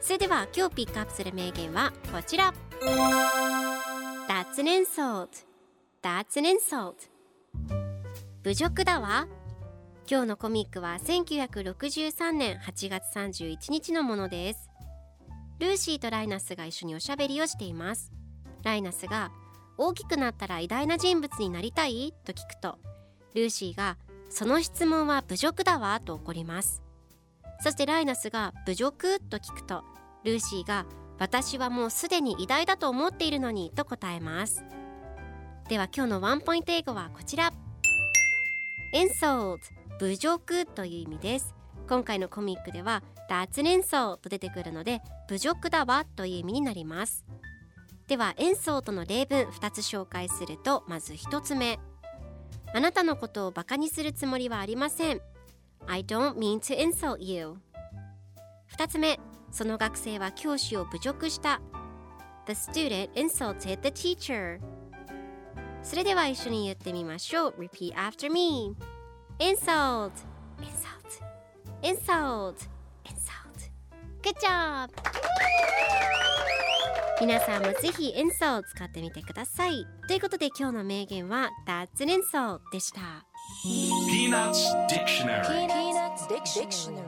それでは今日ピックアップする名言はこちら。That's an insult That's an insult 侮辱だわ。今日のコミックは1963年8月31日のものです。ルーシーとライナスが一緒におしゃべりをしています。ライナスが大きくなったら偉大な人物になりたい？と聞くとルーシーがその質問は侮辱だわと怒ります。そしてライナスが侮辱？と聞くとルーシーが私はもうすでに偉大だと思っているのにと答えます。では今日のワンポイント英語はこちら。insult 侮辱？という意味です。今回のコミックでは That's an insult と出てくるので侮辱だわ？という意味になります。では insult の例文2つ紹介するとまず1つ目。あなたのことをバカにするつもりはありません。I don't mean to insult you 2つ目その学生は教師を侮辱した The student insulted the teacher それでは一緒に言ってみましょう Repeat after me Insult Insult Insult Insult Good job! 皆さんもぜひ insult 使ってみてくださいということで今日の名言は That's an insult でした Peanuts Dictionary. Peanuts Dictionary